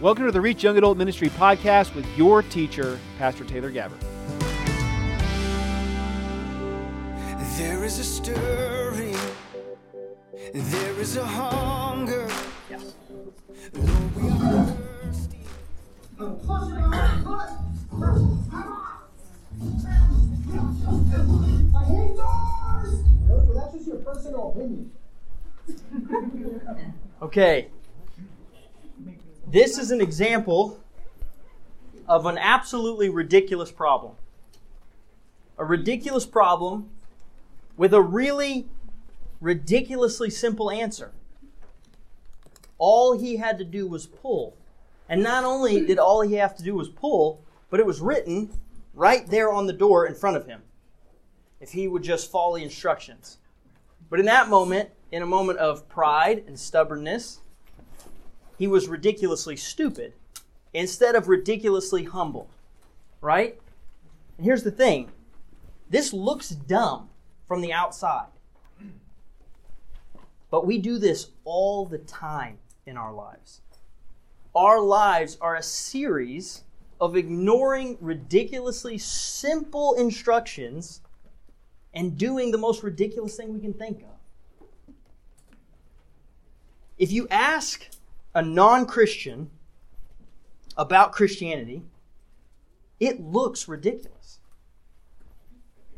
Welcome to the Reach Young Adult Ministry podcast with your teacher, Pastor Taylor Gabbard. There is a stirring, there is a hunger. Lord, we are thirsty. I hate doors! Well, that's just your personal opinion. Okay. This is an example of an absolutely ridiculous problem. A ridiculous problem with a really ridiculously simple answer. All he had to do was pull. And not only did all he have to do was pull, but it was written right there on the door in front of him. If he would just follow the instructions. But in that moment, in a moment of pride and stubbornness, he was ridiculously stupid instead of ridiculously humble. Right? And here's the thing this looks dumb from the outside. But we do this all the time in our lives. Our lives are a series of ignoring ridiculously simple instructions and doing the most ridiculous thing we can think of. If you ask a non Christian about Christianity, it looks ridiculous.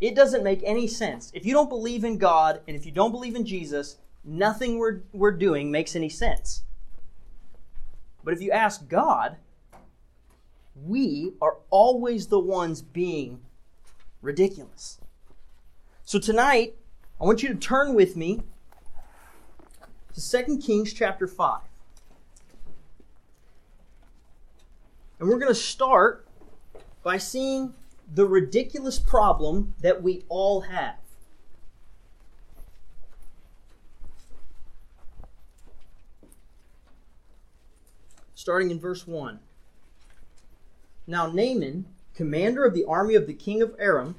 It doesn't make any sense. If you don't believe in God and if you don't believe in Jesus, nothing we're, we're doing makes any sense. But if you ask God, we are always the ones being ridiculous. So tonight, I want you to turn with me to 2 Kings chapter 5. And we're going to start by seeing the ridiculous problem that we all have. Starting in verse 1. Now Naaman, commander of the army of the king of Aram,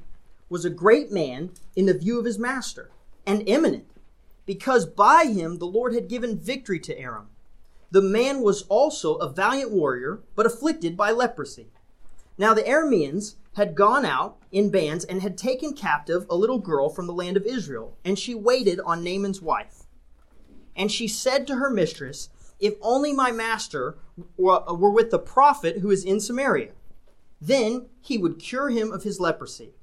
was a great man in the view of his master, and eminent, because by him the Lord had given victory to Aram. The man was also a valiant warrior, but afflicted by leprosy. Now the Arameans had gone out in bands and had taken captive a little girl from the land of Israel, and she waited on Naaman's wife. And she said to her mistress, If only my master were with the prophet who is in Samaria, then he would cure him of his leprosy.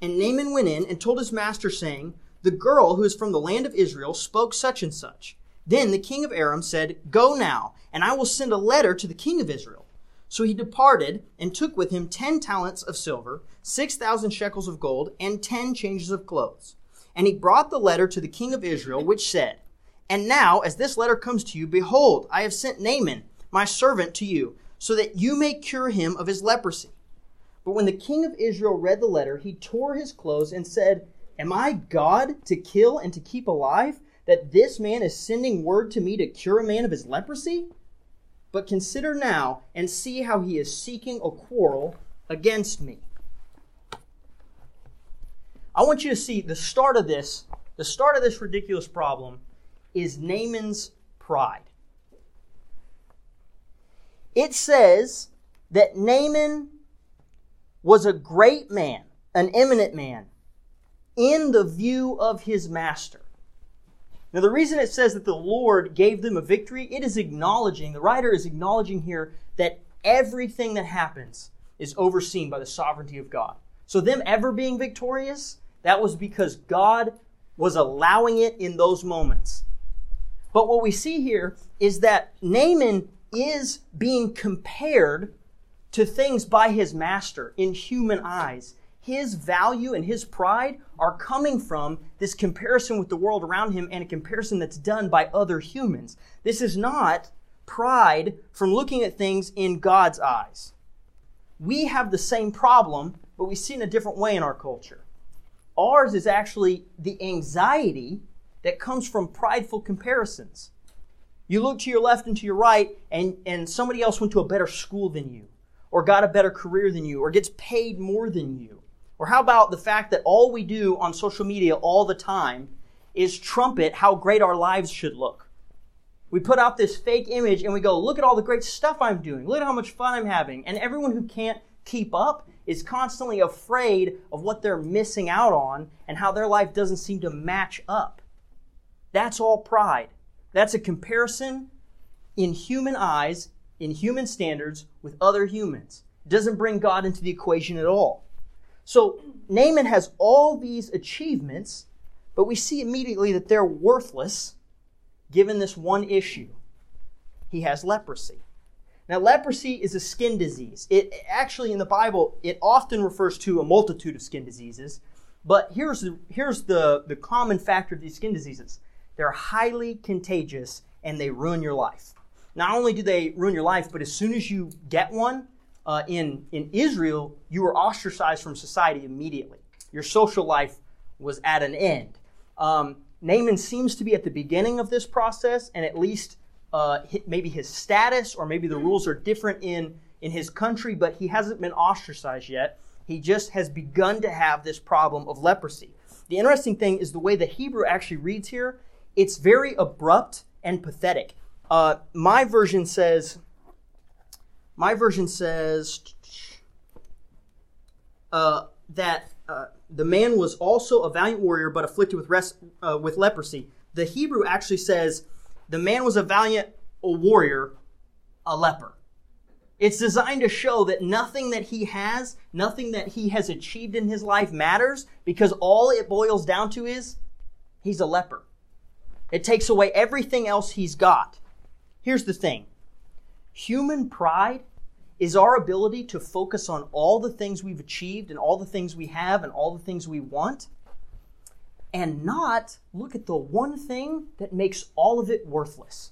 And Naaman went in and told his master, saying, The girl who is from the land of Israel spoke such and such. Then the king of Aram said, Go now, and I will send a letter to the king of Israel. So he departed and took with him ten talents of silver, six thousand shekels of gold, and ten changes of clothes. And he brought the letter to the king of Israel, which said, And now, as this letter comes to you, behold, I have sent Naaman, my servant, to you, so that you may cure him of his leprosy. But when the king of Israel read the letter, he tore his clothes and said, Am I God to kill and to keep alive, that this man is sending word to me to cure a man of his leprosy? But consider now and see how he is seeking a quarrel against me. I want you to see the start of this, the start of this ridiculous problem is Naaman's pride. It says that Naaman was a great man, an eminent man, in the view of his master. Now, the reason it says that the Lord gave them a victory, it is acknowledging, the writer is acknowledging here that everything that happens is overseen by the sovereignty of God. So, them ever being victorious, that was because God was allowing it in those moments. But what we see here is that Naaman is being compared to things by his master in human eyes his value and his pride are coming from this comparison with the world around him and a comparison that's done by other humans. This is not pride from looking at things in God's eyes. We have the same problem, but we see it in a different way in our culture. Ours is actually the anxiety that comes from prideful comparisons. You look to your left and to your right, and, and somebody else went to a better school than you, or got a better career than you, or gets paid more than you or how about the fact that all we do on social media all the time is trumpet how great our lives should look? We put out this fake image and we go, look at all the great stuff I'm doing. Look at how much fun I'm having. And everyone who can't keep up is constantly afraid of what they're missing out on and how their life doesn't seem to match up. That's all pride. That's a comparison in human eyes, in human standards, with other humans. It doesn't bring God into the equation at all. So Naaman has all these achievements, but we see immediately that they're worthless given this one issue. He has leprosy. Now, leprosy is a skin disease. It actually, in the Bible, it often refers to a multitude of skin diseases. But here's the, here's the, the common factor of these skin diseases they're highly contagious and they ruin your life. Not only do they ruin your life, but as soon as you get one, uh, in, in Israel, you were ostracized from society immediately. Your social life was at an end. Um, Naaman seems to be at the beginning of this process, and at least uh, maybe his status or maybe the rules are different in, in his country, but he hasn't been ostracized yet. He just has begun to have this problem of leprosy. The interesting thing is the way the Hebrew actually reads here, it's very abrupt and pathetic. Uh, my version says, my version says uh, that uh, the man was also a valiant warrior, but afflicted with, uh, with leprosy. The Hebrew actually says the man was a valiant a warrior, a leper. It's designed to show that nothing that he has, nothing that he has achieved in his life matters because all it boils down to is he's a leper. It takes away everything else he's got. Here's the thing human pride is our ability to focus on all the things we've achieved and all the things we have and all the things we want and not look at the one thing that makes all of it worthless,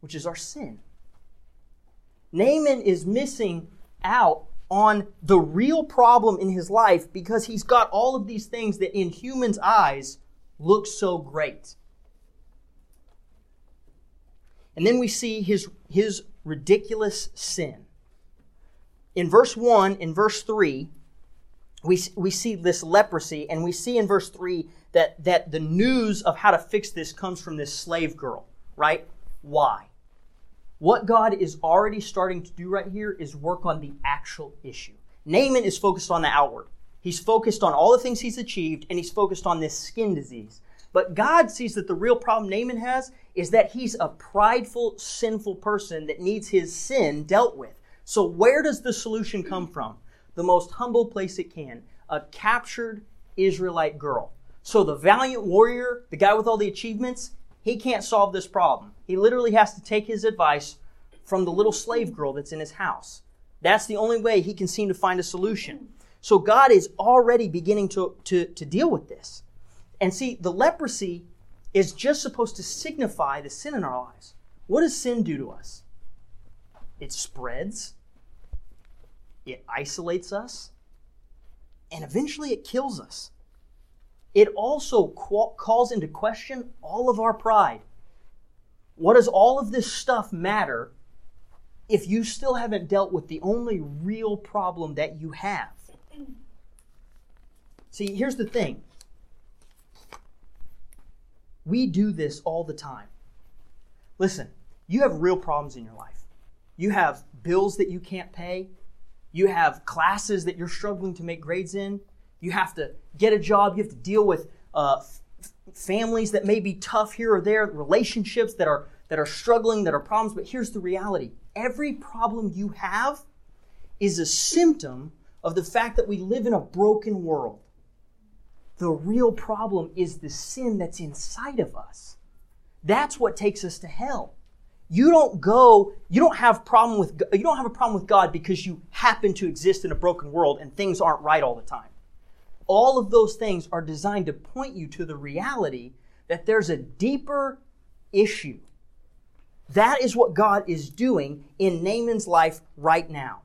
which is our sin. Naaman is missing out on the real problem in his life because he's got all of these things that in humans' eyes look so great. And then we see his, his ridiculous sin. In verse 1, in verse 3, we, we see this leprosy, and we see in verse 3 that, that the news of how to fix this comes from this slave girl, right? Why? What God is already starting to do right here is work on the actual issue. Naaman is focused on the outward. He's focused on all the things he's achieved, and he's focused on this skin disease. But God sees that the real problem Naaman has is that he's a prideful, sinful person that needs his sin dealt with. So, where does the solution come from? The most humble place it can a captured Israelite girl. So, the valiant warrior, the guy with all the achievements, he can't solve this problem. He literally has to take his advice from the little slave girl that's in his house. That's the only way he can seem to find a solution. So, God is already beginning to, to, to deal with this. And see, the leprosy is just supposed to signify the sin in our lives. What does sin do to us? It spreads, it isolates us, and eventually it kills us. It also calls into question all of our pride. What does all of this stuff matter if you still haven't dealt with the only real problem that you have? See, here's the thing we do this all the time. Listen, you have real problems in your life. You have bills that you can't pay. You have classes that you're struggling to make grades in. You have to get a job. You have to deal with uh, f- families that may be tough here or there, relationships that are that are struggling, that are problems. But here's the reality: every problem you have is a symptom of the fact that we live in a broken world. The real problem is the sin that's inside of us. That's what takes us to hell. You don't go, you don't have problem with you don't have a problem with God because you happen to exist in a broken world and things aren't right all the time. All of those things are designed to point you to the reality that there's a deeper issue. That is what God is doing in Naaman's life right now.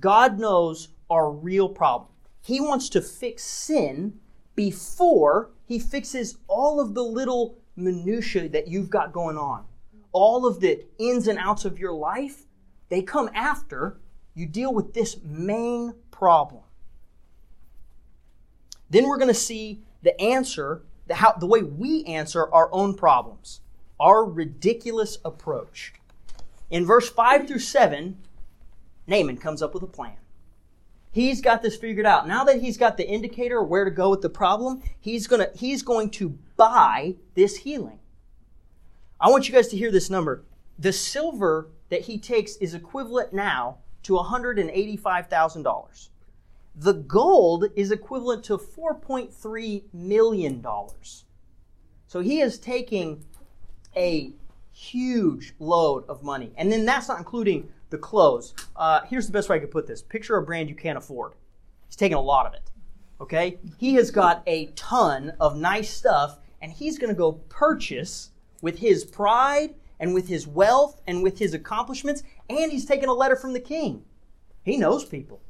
God knows our real problem. He wants to fix sin before he fixes all of the little minutiae that you've got going on. All of the ins and outs of your life, they come after you deal with this main problem. Then we're going to see the answer, the, how, the way we answer our own problems. our ridiculous approach. In verse 5 through 7, Naaman comes up with a plan. He's got this figured out. Now that he's got the indicator where to go with the problem, he's gonna he's going to buy this healing. I want you guys to hear this number. The silver that he takes is equivalent now to $185,000. The gold is equivalent to $4.3 million. So he is taking a huge load of money. And then that's not including the clothes. Uh, here's the best way I could put this picture a brand you can't afford. He's taking a lot of it. Okay? He has got a ton of nice stuff, and he's going to go purchase with his pride and with his wealth and with his accomplishments, and he's taking a letter from the king. He knows people,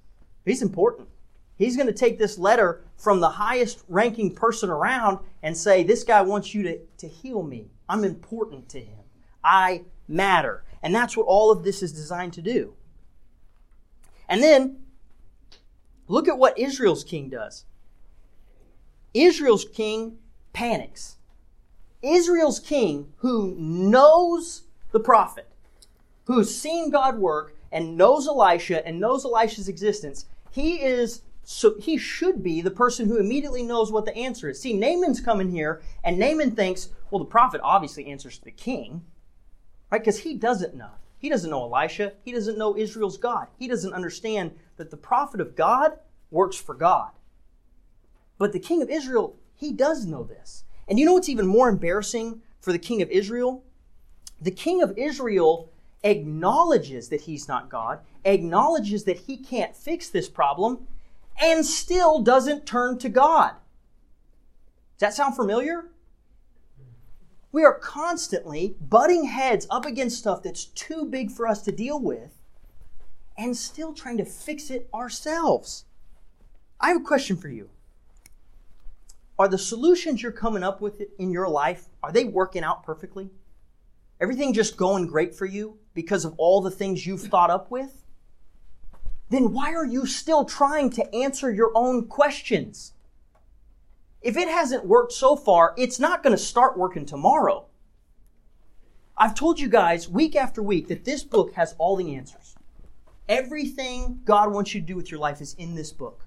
he's important. He's going to take this letter from the highest ranking person around and say, This guy wants you to, to heal me. I'm important to him. I matter. And that's what all of this is designed to do. And then, look at what Israel's king does. Israel's king panics. Israel's king, who knows the prophet, who's seen God work and knows Elisha and knows Elisha's existence, he is so he should be the person who immediately knows what the answer is. See, Naaman's coming here, and Naaman thinks, well, the prophet obviously answers to the king, right? Because he doesn't know. He doesn't know Elisha. He doesn't know Israel's God. He doesn't understand that the prophet of God works for God. But the king of Israel, he does know this. And you know what's even more embarrassing for the king of Israel? The king of Israel acknowledges that he's not God, acknowledges that he can't fix this problem, and still doesn't turn to God. Does that sound familiar? We are constantly butting heads up against stuff that's too big for us to deal with and still trying to fix it ourselves. I have a question for you. Are the solutions you're coming up with in your life are they working out perfectly? Everything just going great for you because of all the things you've thought up with? Then why are you still trying to answer your own questions? If it hasn't worked so far, it's not going to start working tomorrow. I've told you guys week after week that this book has all the answers. Everything God wants you to do with your life is in this book.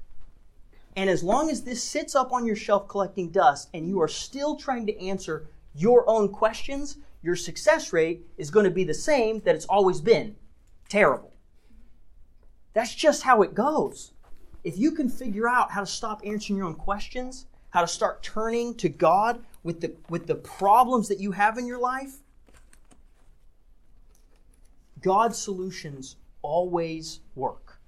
And as long as this sits up on your shelf collecting dust and you are still trying to answer your own questions, your success rate is going to be the same that it's always been terrible. That's just how it goes. If you can figure out how to stop answering your own questions, how to start turning to God with the, with the problems that you have in your life, God's solutions always work.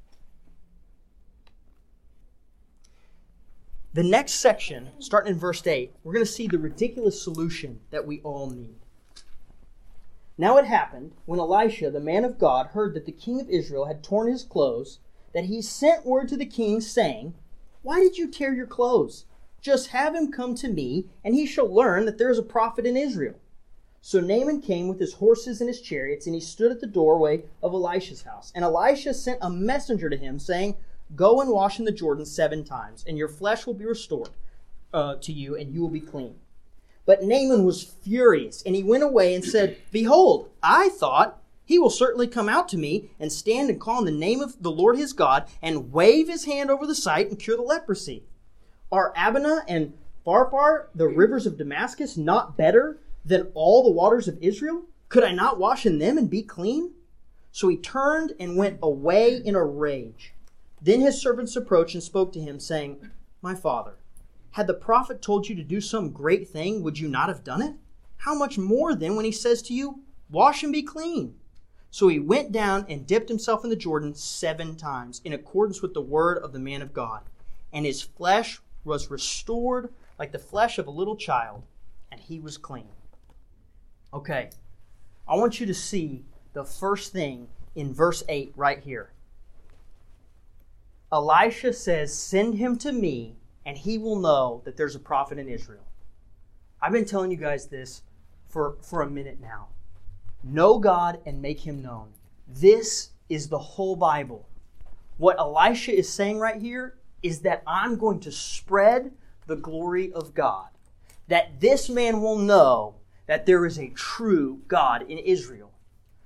The next section, starting in verse 8, we're going to see the ridiculous solution that we all need. Now it happened, when Elisha, the man of God, heard that the king of Israel had torn his clothes, that he sent word to the king, saying, Why did you tear your clothes? Just have him come to me, and he shall learn that there is a prophet in Israel. So Naaman came with his horses and his chariots, and he stood at the doorway of Elisha's house. And Elisha sent a messenger to him, saying, Go and wash in the Jordan seven times, and your flesh will be restored uh, to you, and you will be clean. But Naaman was furious, and he went away and said, Behold, I thought he will certainly come out to me and stand and call in the name of the Lord his God, and wave his hand over the site and cure the leprosy. Are Abana and Pharpar, the rivers of Damascus, not better than all the waters of Israel? Could I not wash in them and be clean? So he turned and went away in a rage. Then his servants approached and spoke to him, saying, My father, had the prophet told you to do some great thing, would you not have done it? How much more then when he says to you, Wash and be clean? So he went down and dipped himself in the Jordan seven times, in accordance with the word of the man of God. And his flesh was restored like the flesh of a little child, and he was clean. Okay, I want you to see the first thing in verse 8 right here. Elisha says, Send him to me, and he will know that there's a prophet in Israel. I've been telling you guys this for, for a minute now. Know God and make him known. This is the whole Bible. What Elisha is saying right here is that I'm going to spread the glory of God. That this man will know that there is a true God in Israel.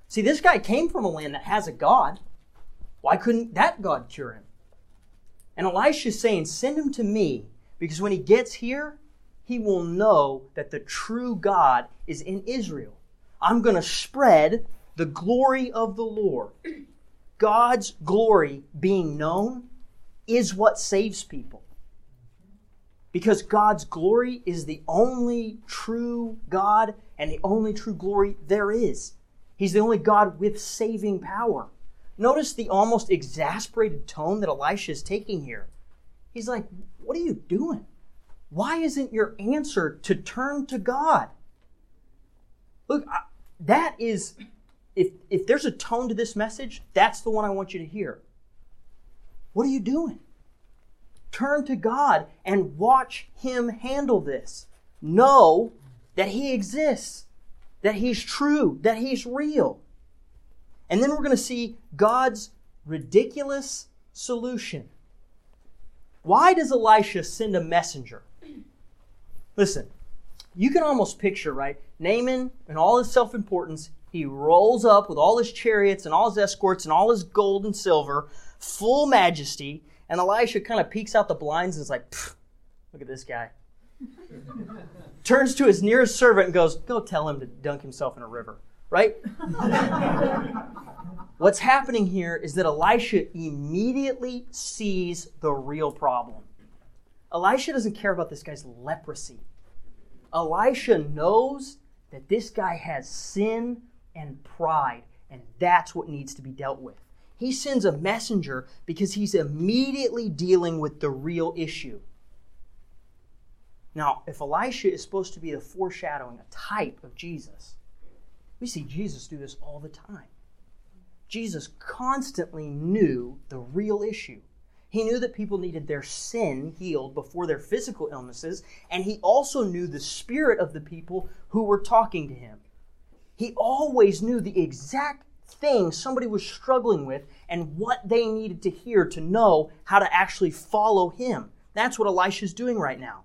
See, this guy came from a land that has a God. Why couldn't that God cure him? And Elisha's saying, Send him to me, because when he gets here, he will know that the true God is in Israel. I'm going to spread the glory of the Lord. God's glory being known is what saves people. Because God's glory is the only true God and the only true glory there is. He's the only God with saving power. Notice the almost exasperated tone that Elisha is taking here. He's like, What are you doing? Why isn't your answer to turn to God? Look, that is, if, if there's a tone to this message, that's the one I want you to hear. What are you doing? Turn to God and watch Him handle this. Know that He exists, that He's true, that He's real. And then we're going to see God's ridiculous solution. Why does Elisha send a messenger? Listen, you can almost picture, right? Naaman and all his self importance, he rolls up with all his chariots and all his escorts and all his gold and silver, full majesty, and Elisha kind of peeks out the blinds and is like, look at this guy. Turns to his nearest servant and goes, Go tell him to dunk himself in a river, right? What's happening here is that Elisha immediately sees the real problem. Elisha doesn't care about this guy's leprosy. Elisha knows that this guy has sin and pride, and that's what needs to be dealt with. He sends a messenger because he's immediately dealing with the real issue. Now, if Elisha is supposed to be the foreshadowing, a type of Jesus, we see Jesus do this all the time. Jesus constantly knew the real issue. He knew that people needed their sin healed before their physical illnesses, and he also knew the spirit of the people who were talking to him. He always knew the exact thing somebody was struggling with and what they needed to hear to know how to actually follow him. That's what Elisha's doing right now.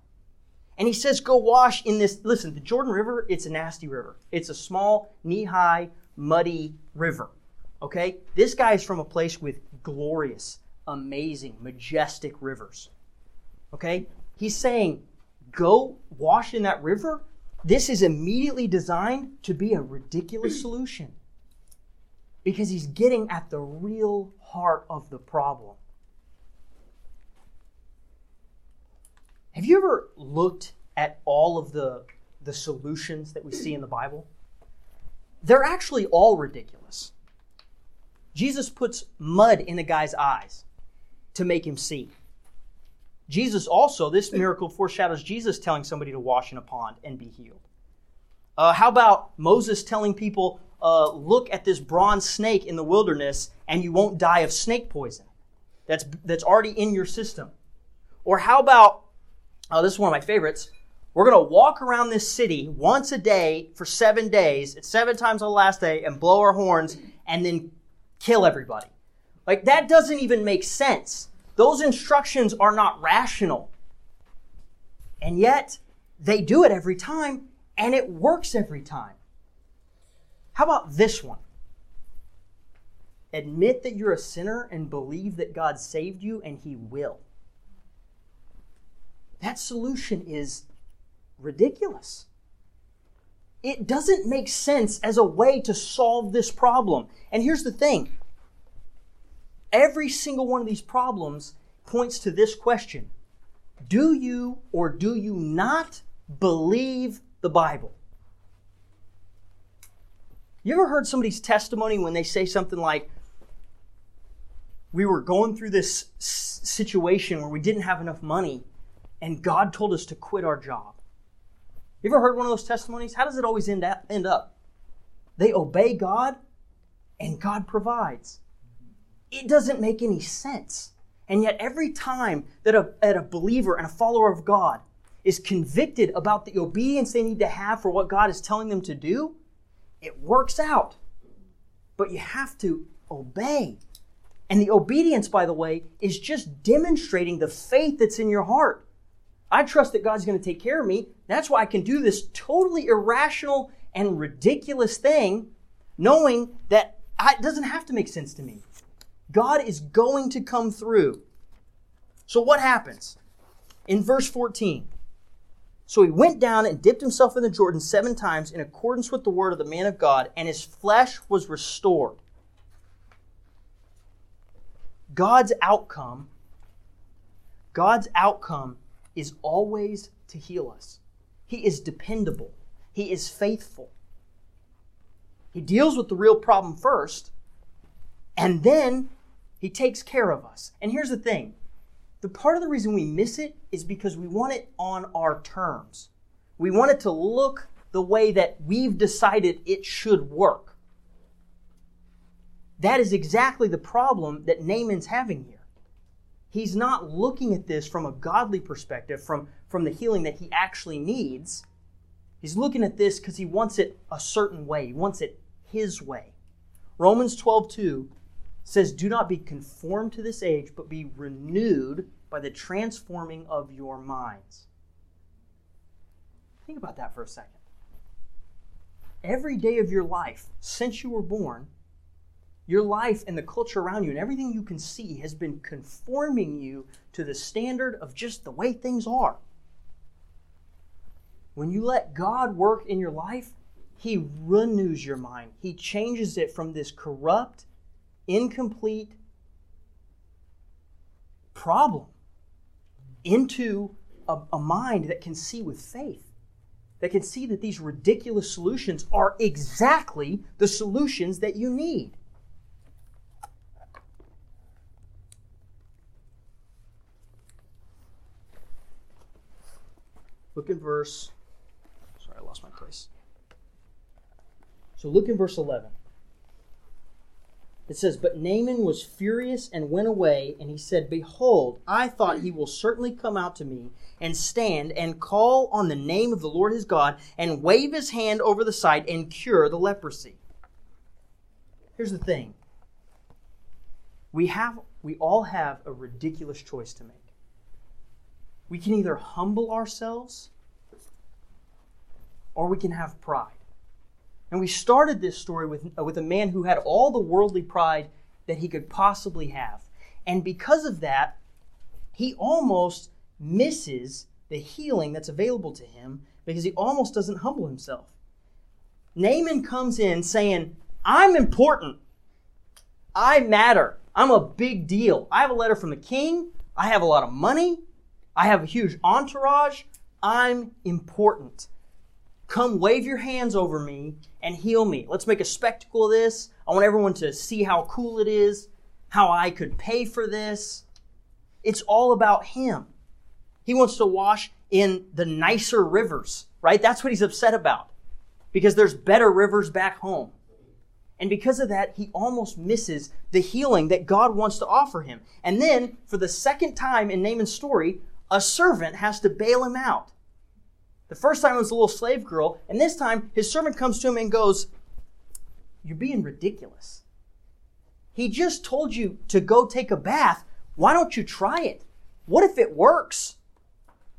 And he says, Go wash in this. Listen, the Jordan River, it's a nasty river. It's a small, knee high, muddy river. Okay? This guy is from a place with glorious, amazing, majestic rivers. Okay? He's saying, Go wash in that river. This is immediately designed to be a ridiculous solution because he's getting at the real heart of the problem. Have you ever looked at all of the, the solutions that we see in the Bible? They're actually all ridiculous. Jesus puts mud in a guy's eyes to make him see. Jesus also, this miracle foreshadows Jesus telling somebody to wash in a pond and be healed. Uh, how about Moses telling people, uh, look at this bronze snake in the wilderness and you won't die of snake poison? That's, that's already in your system. Or how about, uh, this is one of my favorites, we're going to walk around this city once a day for seven days, it's seven times on the last day, and blow our horns and then kill everybody. Like, that doesn't even make sense. Those instructions are not rational. And yet, they do it every time, and it works every time. How about this one? Admit that you're a sinner and believe that God saved you, and He will. That solution is ridiculous. It doesn't make sense as a way to solve this problem. And here's the thing every single one of these problems points to this question Do you or do you not believe the Bible? You ever heard somebody's testimony when they say something like, We were going through this situation where we didn't have enough money, and God told us to quit our job? You ever heard one of those testimonies? How does it always end up? End up? They obey God, and God provides. It doesn't make any sense. And yet, every time that a, that a believer and a follower of God is convicted about the obedience they need to have for what God is telling them to do, it works out. But you have to obey. And the obedience, by the way, is just demonstrating the faith that's in your heart. I trust that God's going to take care of me. That's why I can do this totally irrational and ridiculous thing, knowing that I, it doesn't have to make sense to me. God is going to come through. So, what happens? In verse 14, so he went down and dipped himself in the Jordan seven times in accordance with the word of the man of God, and his flesh was restored. God's outcome, God's outcome is always to heal us. He is dependable. He is faithful. He deals with the real problem first, and then he takes care of us. And here's the thing the part of the reason we miss it is because we want it on our terms. We want it to look the way that we've decided it should work. That is exactly the problem that Naaman's having here. He's not looking at this from a godly perspective, from, from the healing that he actually needs. He's looking at this because he wants it a certain way. He wants it his way. Romans 12, 2 says, Do not be conformed to this age, but be renewed by the transforming of your minds. Think about that for a second. Every day of your life, since you were born, your life and the culture around you and everything you can see has been conforming you to the standard of just the way things are. When you let God work in your life, He renews your mind. He changes it from this corrupt, incomplete problem into a, a, mind that can see with faith, that can see that these ridiculous solutions are exactly the solutions that you need. Look in verse. Sorry, I lost my place. So look in verse 11. It says, But Naaman was furious and went away, and he said, Behold, I thought he will certainly come out to me and stand and call on the name of the Lord his God and wave his hand over the site and cure the leprosy. Here's the thing. We have we all have a ridiculous choice to make. We can either humble ourselves or we can have pride. And we started this story with, uh, with a man who had all the worldly pride that he could possibly have. And because of that, he almost misses the healing that's available to him because he almost doesn't humble himself. Naaman comes in saying, I'm important. I matter. I'm a big deal. I have a letter from the king. I have a lot of money. I have a huge entourage. I'm important. Come wave your hands over me and heal me. Let's make a spectacle of this. I want everyone to see how cool it is, how I could pay for this. It's all about him. He wants to wash in the nicer rivers, right? That's what he's upset about because there's better rivers back home. And because of that, he almost misses the healing that God wants to offer him. And then, for the second time in Naaman's story, a servant has to bail him out. The first time it was a little slave girl, and this time his servant comes to him and goes, You're being ridiculous. He just told you to go take a bath. Why don't you try it? What if it works?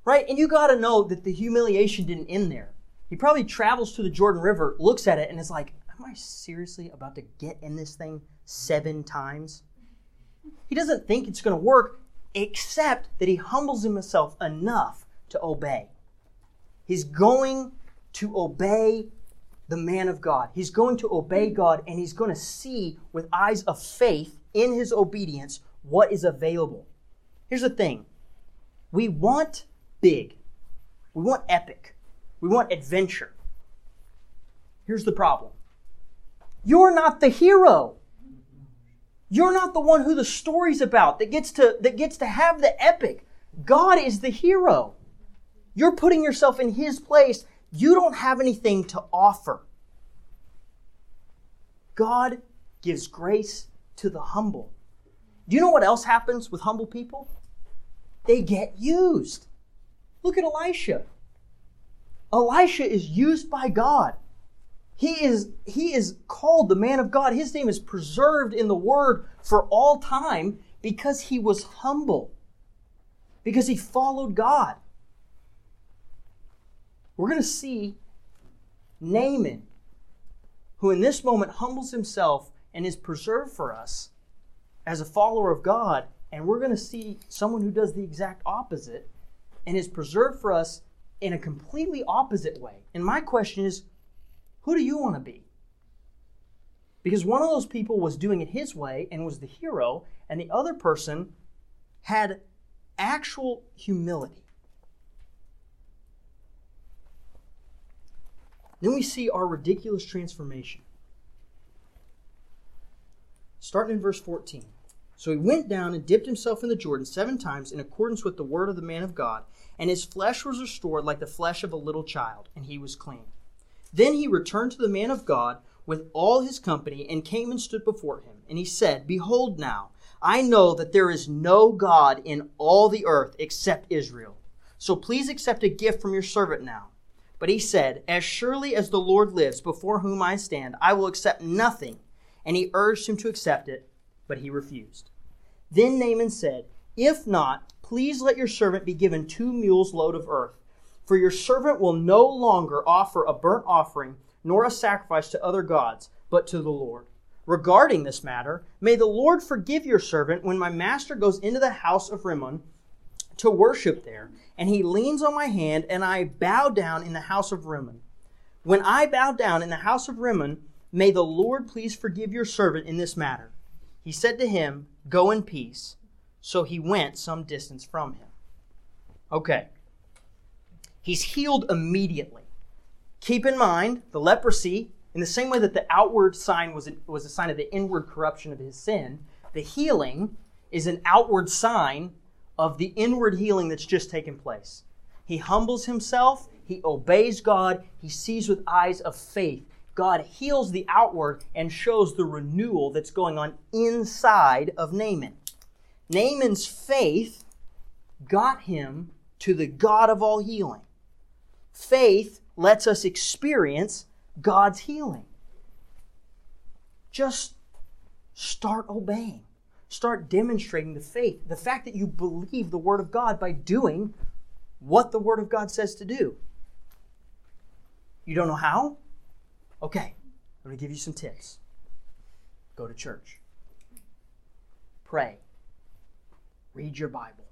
Right? And you got to know that the humiliation didn't end there. He probably travels to the Jordan River, looks at it, and is like, Am I seriously about to get in this thing seven times? He doesn't think it's going to work, except that he humbles himself enough to obey. He's going to obey the man of God. He's going to obey God and he's going to see with eyes of faith in his obedience what is available. Here's the thing we want big, we want epic, we want adventure. Here's the problem you're not the hero. You're not the one who the story's about that gets to that gets to have the epic. God is the hero. You're putting yourself in His place. You don't have anything to offer. God gives grace to the humble. Do you know what else happens with humble people? They get used. Look at Elisha. Elisha is used by God. He is, he is called the man of God. His name is preserved in the word for all time because he was humble, because he followed God. We're going to see Naaman, who in this moment humbles himself and is preserved for us as a follower of God. And we're going to see someone who does the exact opposite and is preserved for us in a completely opposite way. And my question is who do you want to be? Because one of those people was doing it his way and was the hero, and the other person had actual humility. Then we see our ridiculous transformation. Starting in verse 14. So he went down and dipped himself in the Jordan seven times in accordance with the word of the man of God, and his flesh was restored like the flesh of a little child, and he was clean. Then he returned to the man of God with all his company and came and stood before him. And he said, Behold now, I know that there is no God in all the earth except Israel. So please accept a gift from your servant now. But he said, As surely as the Lord lives, before whom I stand, I will accept nothing. And he urged him to accept it but he refused. Then Naaman said, If not, please let your servant be given two mules' load of earth, for your servant will no longer offer a burnt offering nor a sacrifice to other gods, but to the Lord. Regarding this matter, may the Lord forgive your servant when my master goes into the house of Rimmon to worship there, and he leans on my hand, and I bow down in the house of Rimmon. When I bow down in the house of Rimmon, may the Lord please forgive your servant in this matter. He said to him, Go in peace. So he went some distance from him. Okay. He's healed immediately. Keep in mind, the leprosy, in the same way that the outward sign was a, was a sign of the inward corruption of his sin, the healing is an outward sign of the inward healing that's just taken place. He humbles himself, he obeys God, he sees with eyes of faith, God heals the outward and shows the renewal that's going on inside of Naaman. Naaman's faith got him to the God of all healing. Faith lets us experience God's healing. Just start obeying. Start demonstrating the faith, the fact that you believe the Word of God by doing what the Word of God says to do. You don't know how? Okay, I'm going to give you some tips. Go to church, pray, read your Bible.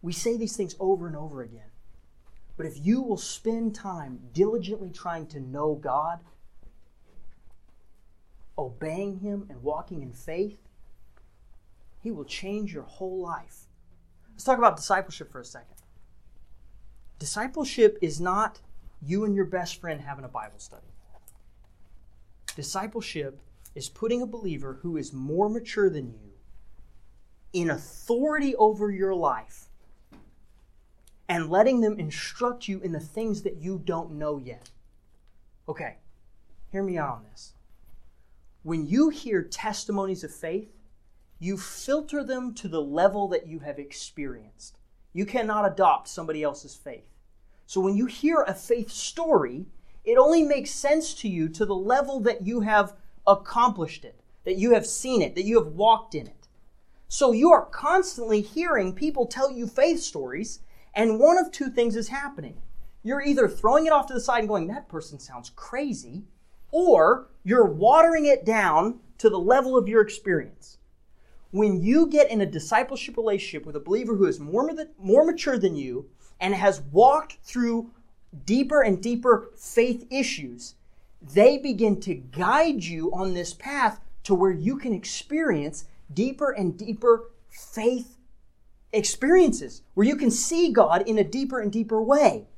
We say these things over and over again. But if you will spend time diligently trying to know God, obeying Him, and walking in faith, He will change your whole life. Let's talk about discipleship for a second. Discipleship is not you and your best friend having a Bible study. Discipleship is putting a believer who is more mature than you in authority over your life and letting them instruct you in the things that you don't know yet. Okay, hear me out on this. When you hear testimonies of faith, you filter them to the level that you have experienced. You cannot adopt somebody else's faith. So when you hear a faith story, it only makes sense to you to the level that you have accomplished it, that you have seen it, that you have walked in it. So you are constantly hearing people tell you faith stories, and one of two things is happening. You're either throwing it off to the side and going, that person sounds crazy, or you're watering it down to the level of your experience. When you get in a discipleship relationship with a believer who is more, more mature than you, and has walked through deeper and deeper faith issues, they begin to guide you on this path to where you can experience deeper and deeper faith experiences, where you can see God in a deeper and deeper way.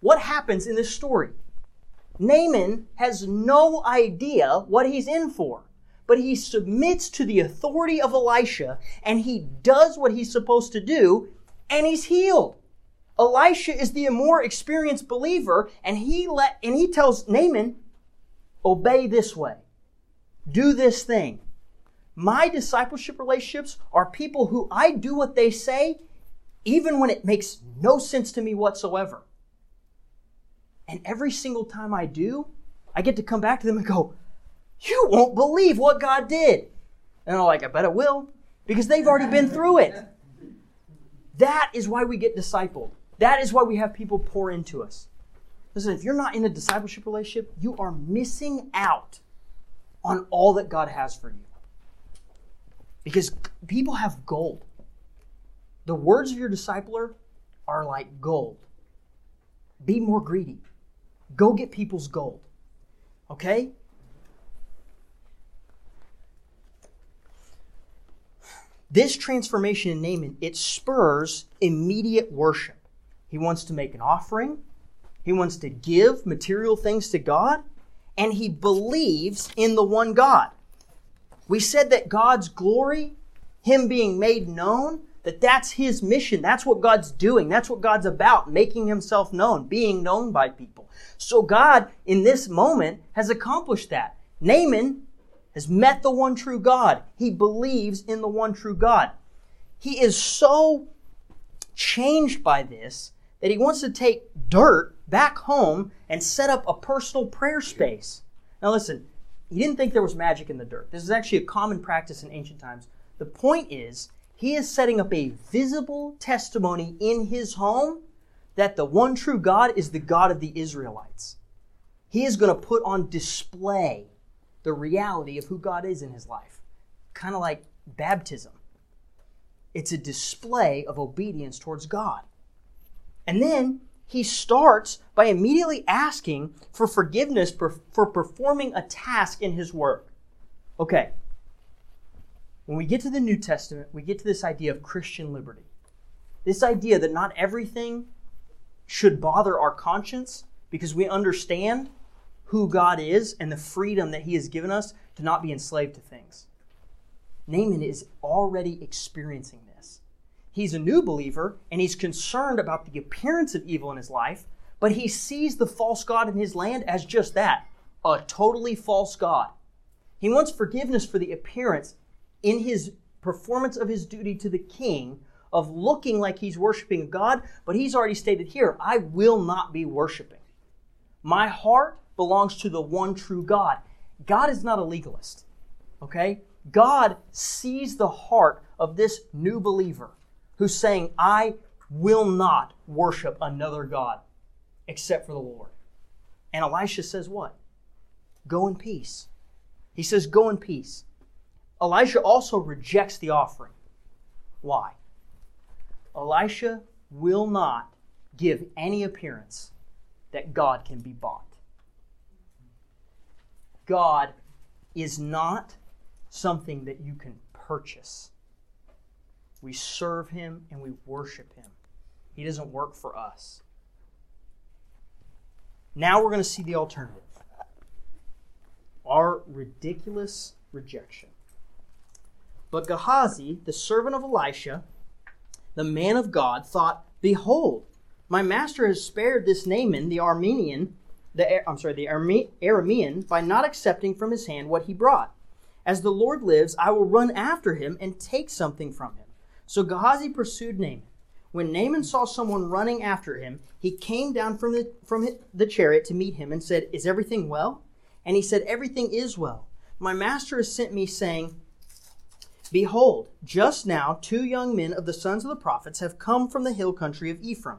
What happens in this story? Naaman has no idea what he's in for, but he submits to the authority of Elisha and he does what he's supposed to do and he's healed. Elisha is the more experienced believer, and he let and he tells Naaman, obey this way. Do this thing. My discipleship relationships are people who I do what they say, even when it makes no sense to me whatsoever. And every single time I do, I get to come back to them and go, You won't believe what God did. And I'm like, I bet it will, because they've already been through it. That is why we get discipled. That is why we have people pour into us. Listen, if you're not in a discipleship relationship, you are missing out on all that God has for you. Because people have gold. The words of your discipler are like gold. Be more greedy. Go get people's gold. Okay? This transformation in Naaman, it spurs immediate worship. He wants to make an offering, he wants to give material things to God, and he believes in the one God. We said that God's glory, him being made known, that that's his mission. That's what God's doing. That's what God's about, making himself known, being known by people. So God, in this moment, has accomplished that. Naaman has met the one true God. He believes in the one true God. He is so changed by this that he wants to take dirt back home and set up a personal prayer space. Now, listen, he didn't think there was magic in the dirt. This is actually a common practice in ancient times. The point is, he is setting up a visible testimony in his home that the one true God is the God of the Israelites. He is going to put on display the reality of who God is in his life. Kind of like baptism. It's a display of obedience towards God. And then he starts by immediately asking for forgiveness for performing a task in his work. Okay, when we get to the New Testament, we get to this idea of Christian liberty. This idea that not everything should bother our conscience because we understand who God is and the freedom that He has given us to not be enslaved to things. Naaman is already experiencing this. He's a new believer and he's concerned about the appearance of evil in his life, but he sees the false God in his land as just that a totally false God. He wants forgiveness for the appearance in his performance of his duty to the king of looking like he's worshiping God, but he's already stated here, I will not be worshiping. My heart belongs to the one true God. God is not a legalist. Okay? God sees the heart of this new believer who's saying, I will not worship another God except for the Lord. And Elisha says, What? Go in peace. He says, Go in peace. Elisha also rejects the offering. Why? Elisha will not give any appearance that God can be bought. God is not something that you can purchase. We serve Him and we worship Him. He doesn't work for us. Now we're going to see the alternative our ridiculous rejection. But Gehazi, the servant of Elisha, the man of God, thought, Behold, my master has spared this Naaman, the Armenian, the I'm sorry, the Aramean, by not accepting from his hand what he brought. As the Lord lives, I will run after him and take something from him. So Gehazi pursued Naaman. When Naaman saw someone running after him, he came down from the, from the chariot to meet him and said, Is everything well? And he said, Everything is well. My master has sent me, saying, Behold, just now two young men of the sons of the prophets have come from the hill country of Ephraim.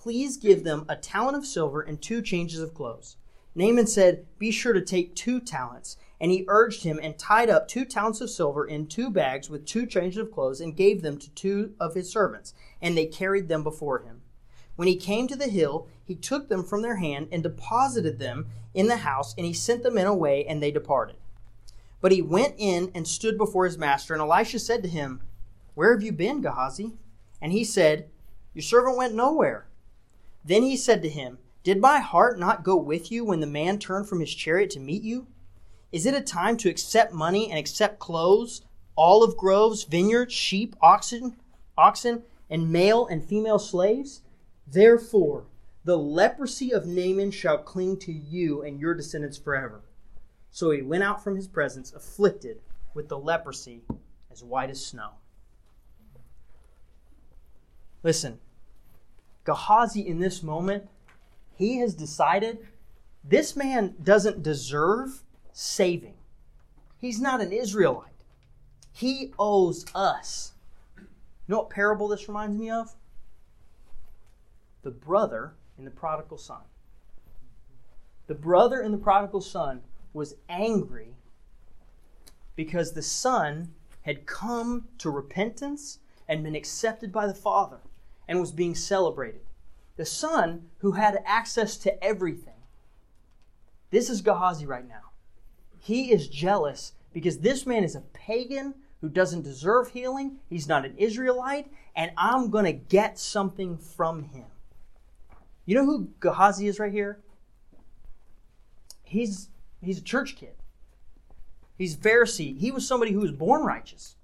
Please give them a talent of silver and two changes of clothes. Naaman said, Be sure to take two talents and he urged him and tied up two talents of silver in two bags with two changes of clothes and gave them to two of his servants, and they carried them before him. When he came to the hill, he took them from their hand and deposited them in the house, and he sent the men away, and they departed. But he went in and stood before his master, and Elisha said to him, Where have you been, Gehazi? And he said, Your servant went nowhere. Then he said to him, Did my heart not go with you when the man turned from his chariot to meet you? Is it a time to accept money and accept clothes, olive groves, vineyards, sheep, oxen, oxen, and male and female slaves? Therefore, the leprosy of Naaman shall cling to you and your descendants forever. So he went out from his presence, afflicted with the leprosy as white as snow. Listen, Gehazi in this moment, he has decided this man doesn't deserve saving. He's not an Israelite. He owes us. You know what parable this reminds me of? The brother in the prodigal son. The brother in the prodigal son was angry because the son had come to repentance and been accepted by the father and was being celebrated. The son who had access to everything. This is Gehazi right now. He is jealous because this man is a pagan who doesn't deserve healing. He's not an Israelite, and I'm going to get something from him. You know who Gehazi is right here? He's he's a church kid. He's Pharisee. He was somebody who was born righteous.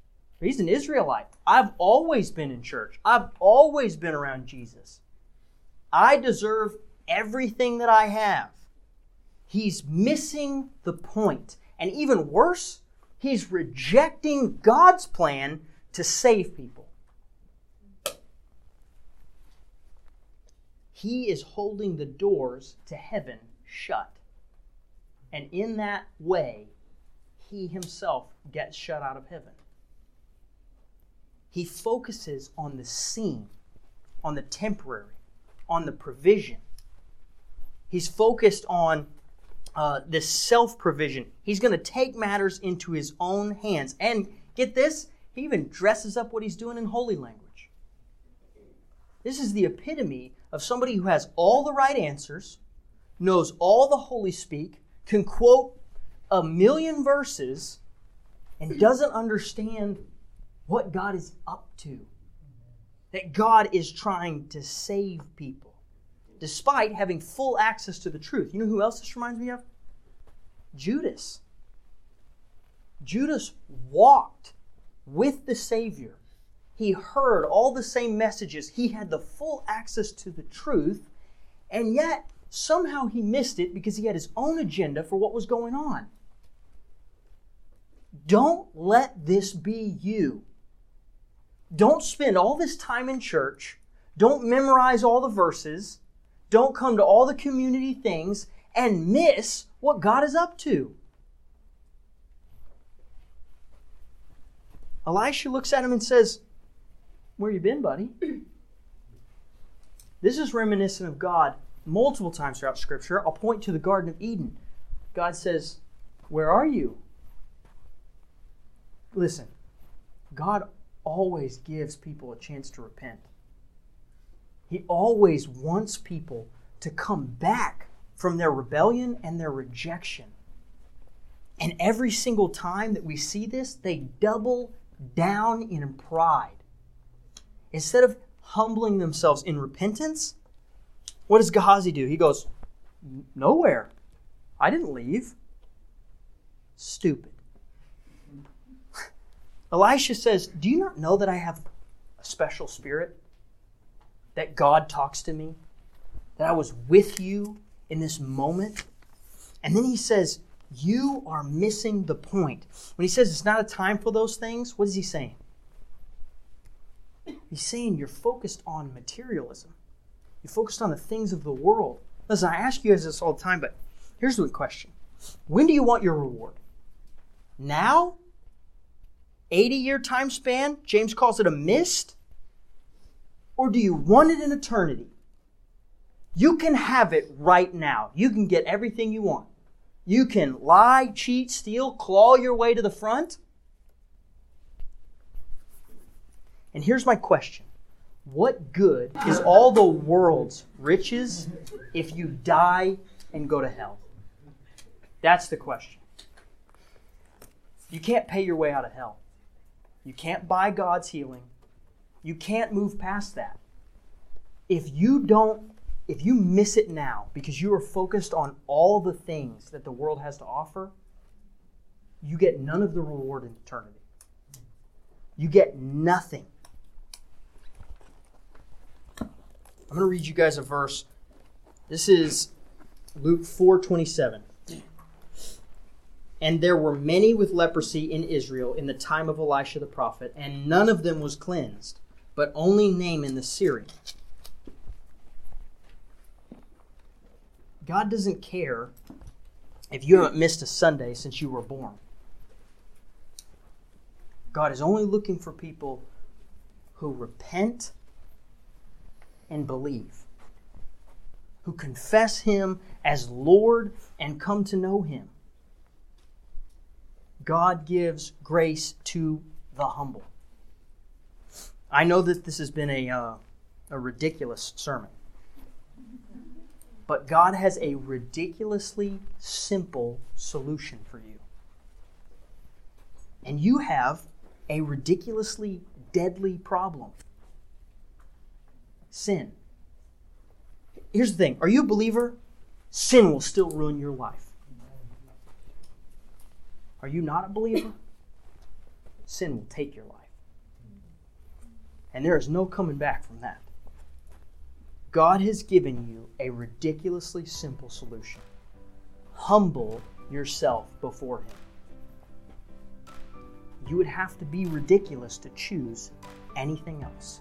He's an Israelite. I've always been in church. I've always been around Jesus. I deserve everything that I have. He's missing the point. And even worse, he's rejecting God's plan to save people. He is holding the doors to heaven shut. And in that way, he himself gets shut out of heaven. He focuses on the seen, on the temporary, on the provision. He's focused on uh, this self provision. He's going to take matters into his own hands. And get this, he even dresses up what he's doing in holy language. This is the epitome of somebody who has all the right answers, knows all the holy speak, can quote a million verses, and doesn't understand what God is up to. That God is trying to save people despite having full access to the truth. You know who else this reminds me of? Judas. Judas walked with the Savior. He heard all the same messages. He had the full access to the truth, and yet somehow he missed it because he had his own agenda for what was going on. Don't let this be you. Don't spend all this time in church. Don't memorize all the verses. Don't come to all the community things and miss what God is up to. Elisha looks at him and says, Where you been, buddy? This is reminiscent of God multiple times throughout Scripture. I'll point to the Garden of Eden. God says, Where are you? Listen, God always gives people a chance to repent. He always wants people to come back from their rebellion and their rejection. And every single time that we see this, they double down in pride. Instead of humbling themselves in repentance, what does Gehazi do? He goes, Nowhere. I didn't leave. Stupid. Elisha says, Do you not know that I have a special spirit? That God talks to me? That I was with you in this moment? And then he says, You are missing the point. When he says it's not a time for those things, what is he saying? He's saying you're focused on materialism. You're focused on the things of the world. Listen, I ask you guys this all the time, but here's the question When do you want your reward? Now 80 year time span, James calls it a mist? Or do you want it in eternity? You can have it right now. You can get everything you want. You can lie, cheat, steal, claw your way to the front. And here's my question What good is all the world's riches if you die and go to hell? That's the question. You can't pay your way out of hell. You can't buy God's healing. You can't move past that. If you don't, if you miss it now because you are focused on all the things that the world has to offer, you get none of the reward in eternity. You get nothing. I'm going to read you guys a verse. This is Luke 4:27. And there were many with leprosy in Israel in the time of Elisha the prophet, and none of them was cleansed, but only Naaman the Syrian. God doesn't care if you haven't missed a Sunday since you were born. God is only looking for people who repent and believe. who confess Him as Lord and come to know Him. God gives grace to the humble. I know that this has been a, uh, a ridiculous sermon, but God has a ridiculously simple solution for you. And you have a ridiculously deadly problem sin. Here's the thing are you a believer? Sin will still ruin your life. Are you not a believer? Sin will take your life. And there is no coming back from that. God has given you a ridiculously simple solution humble yourself before Him. You would have to be ridiculous to choose anything else.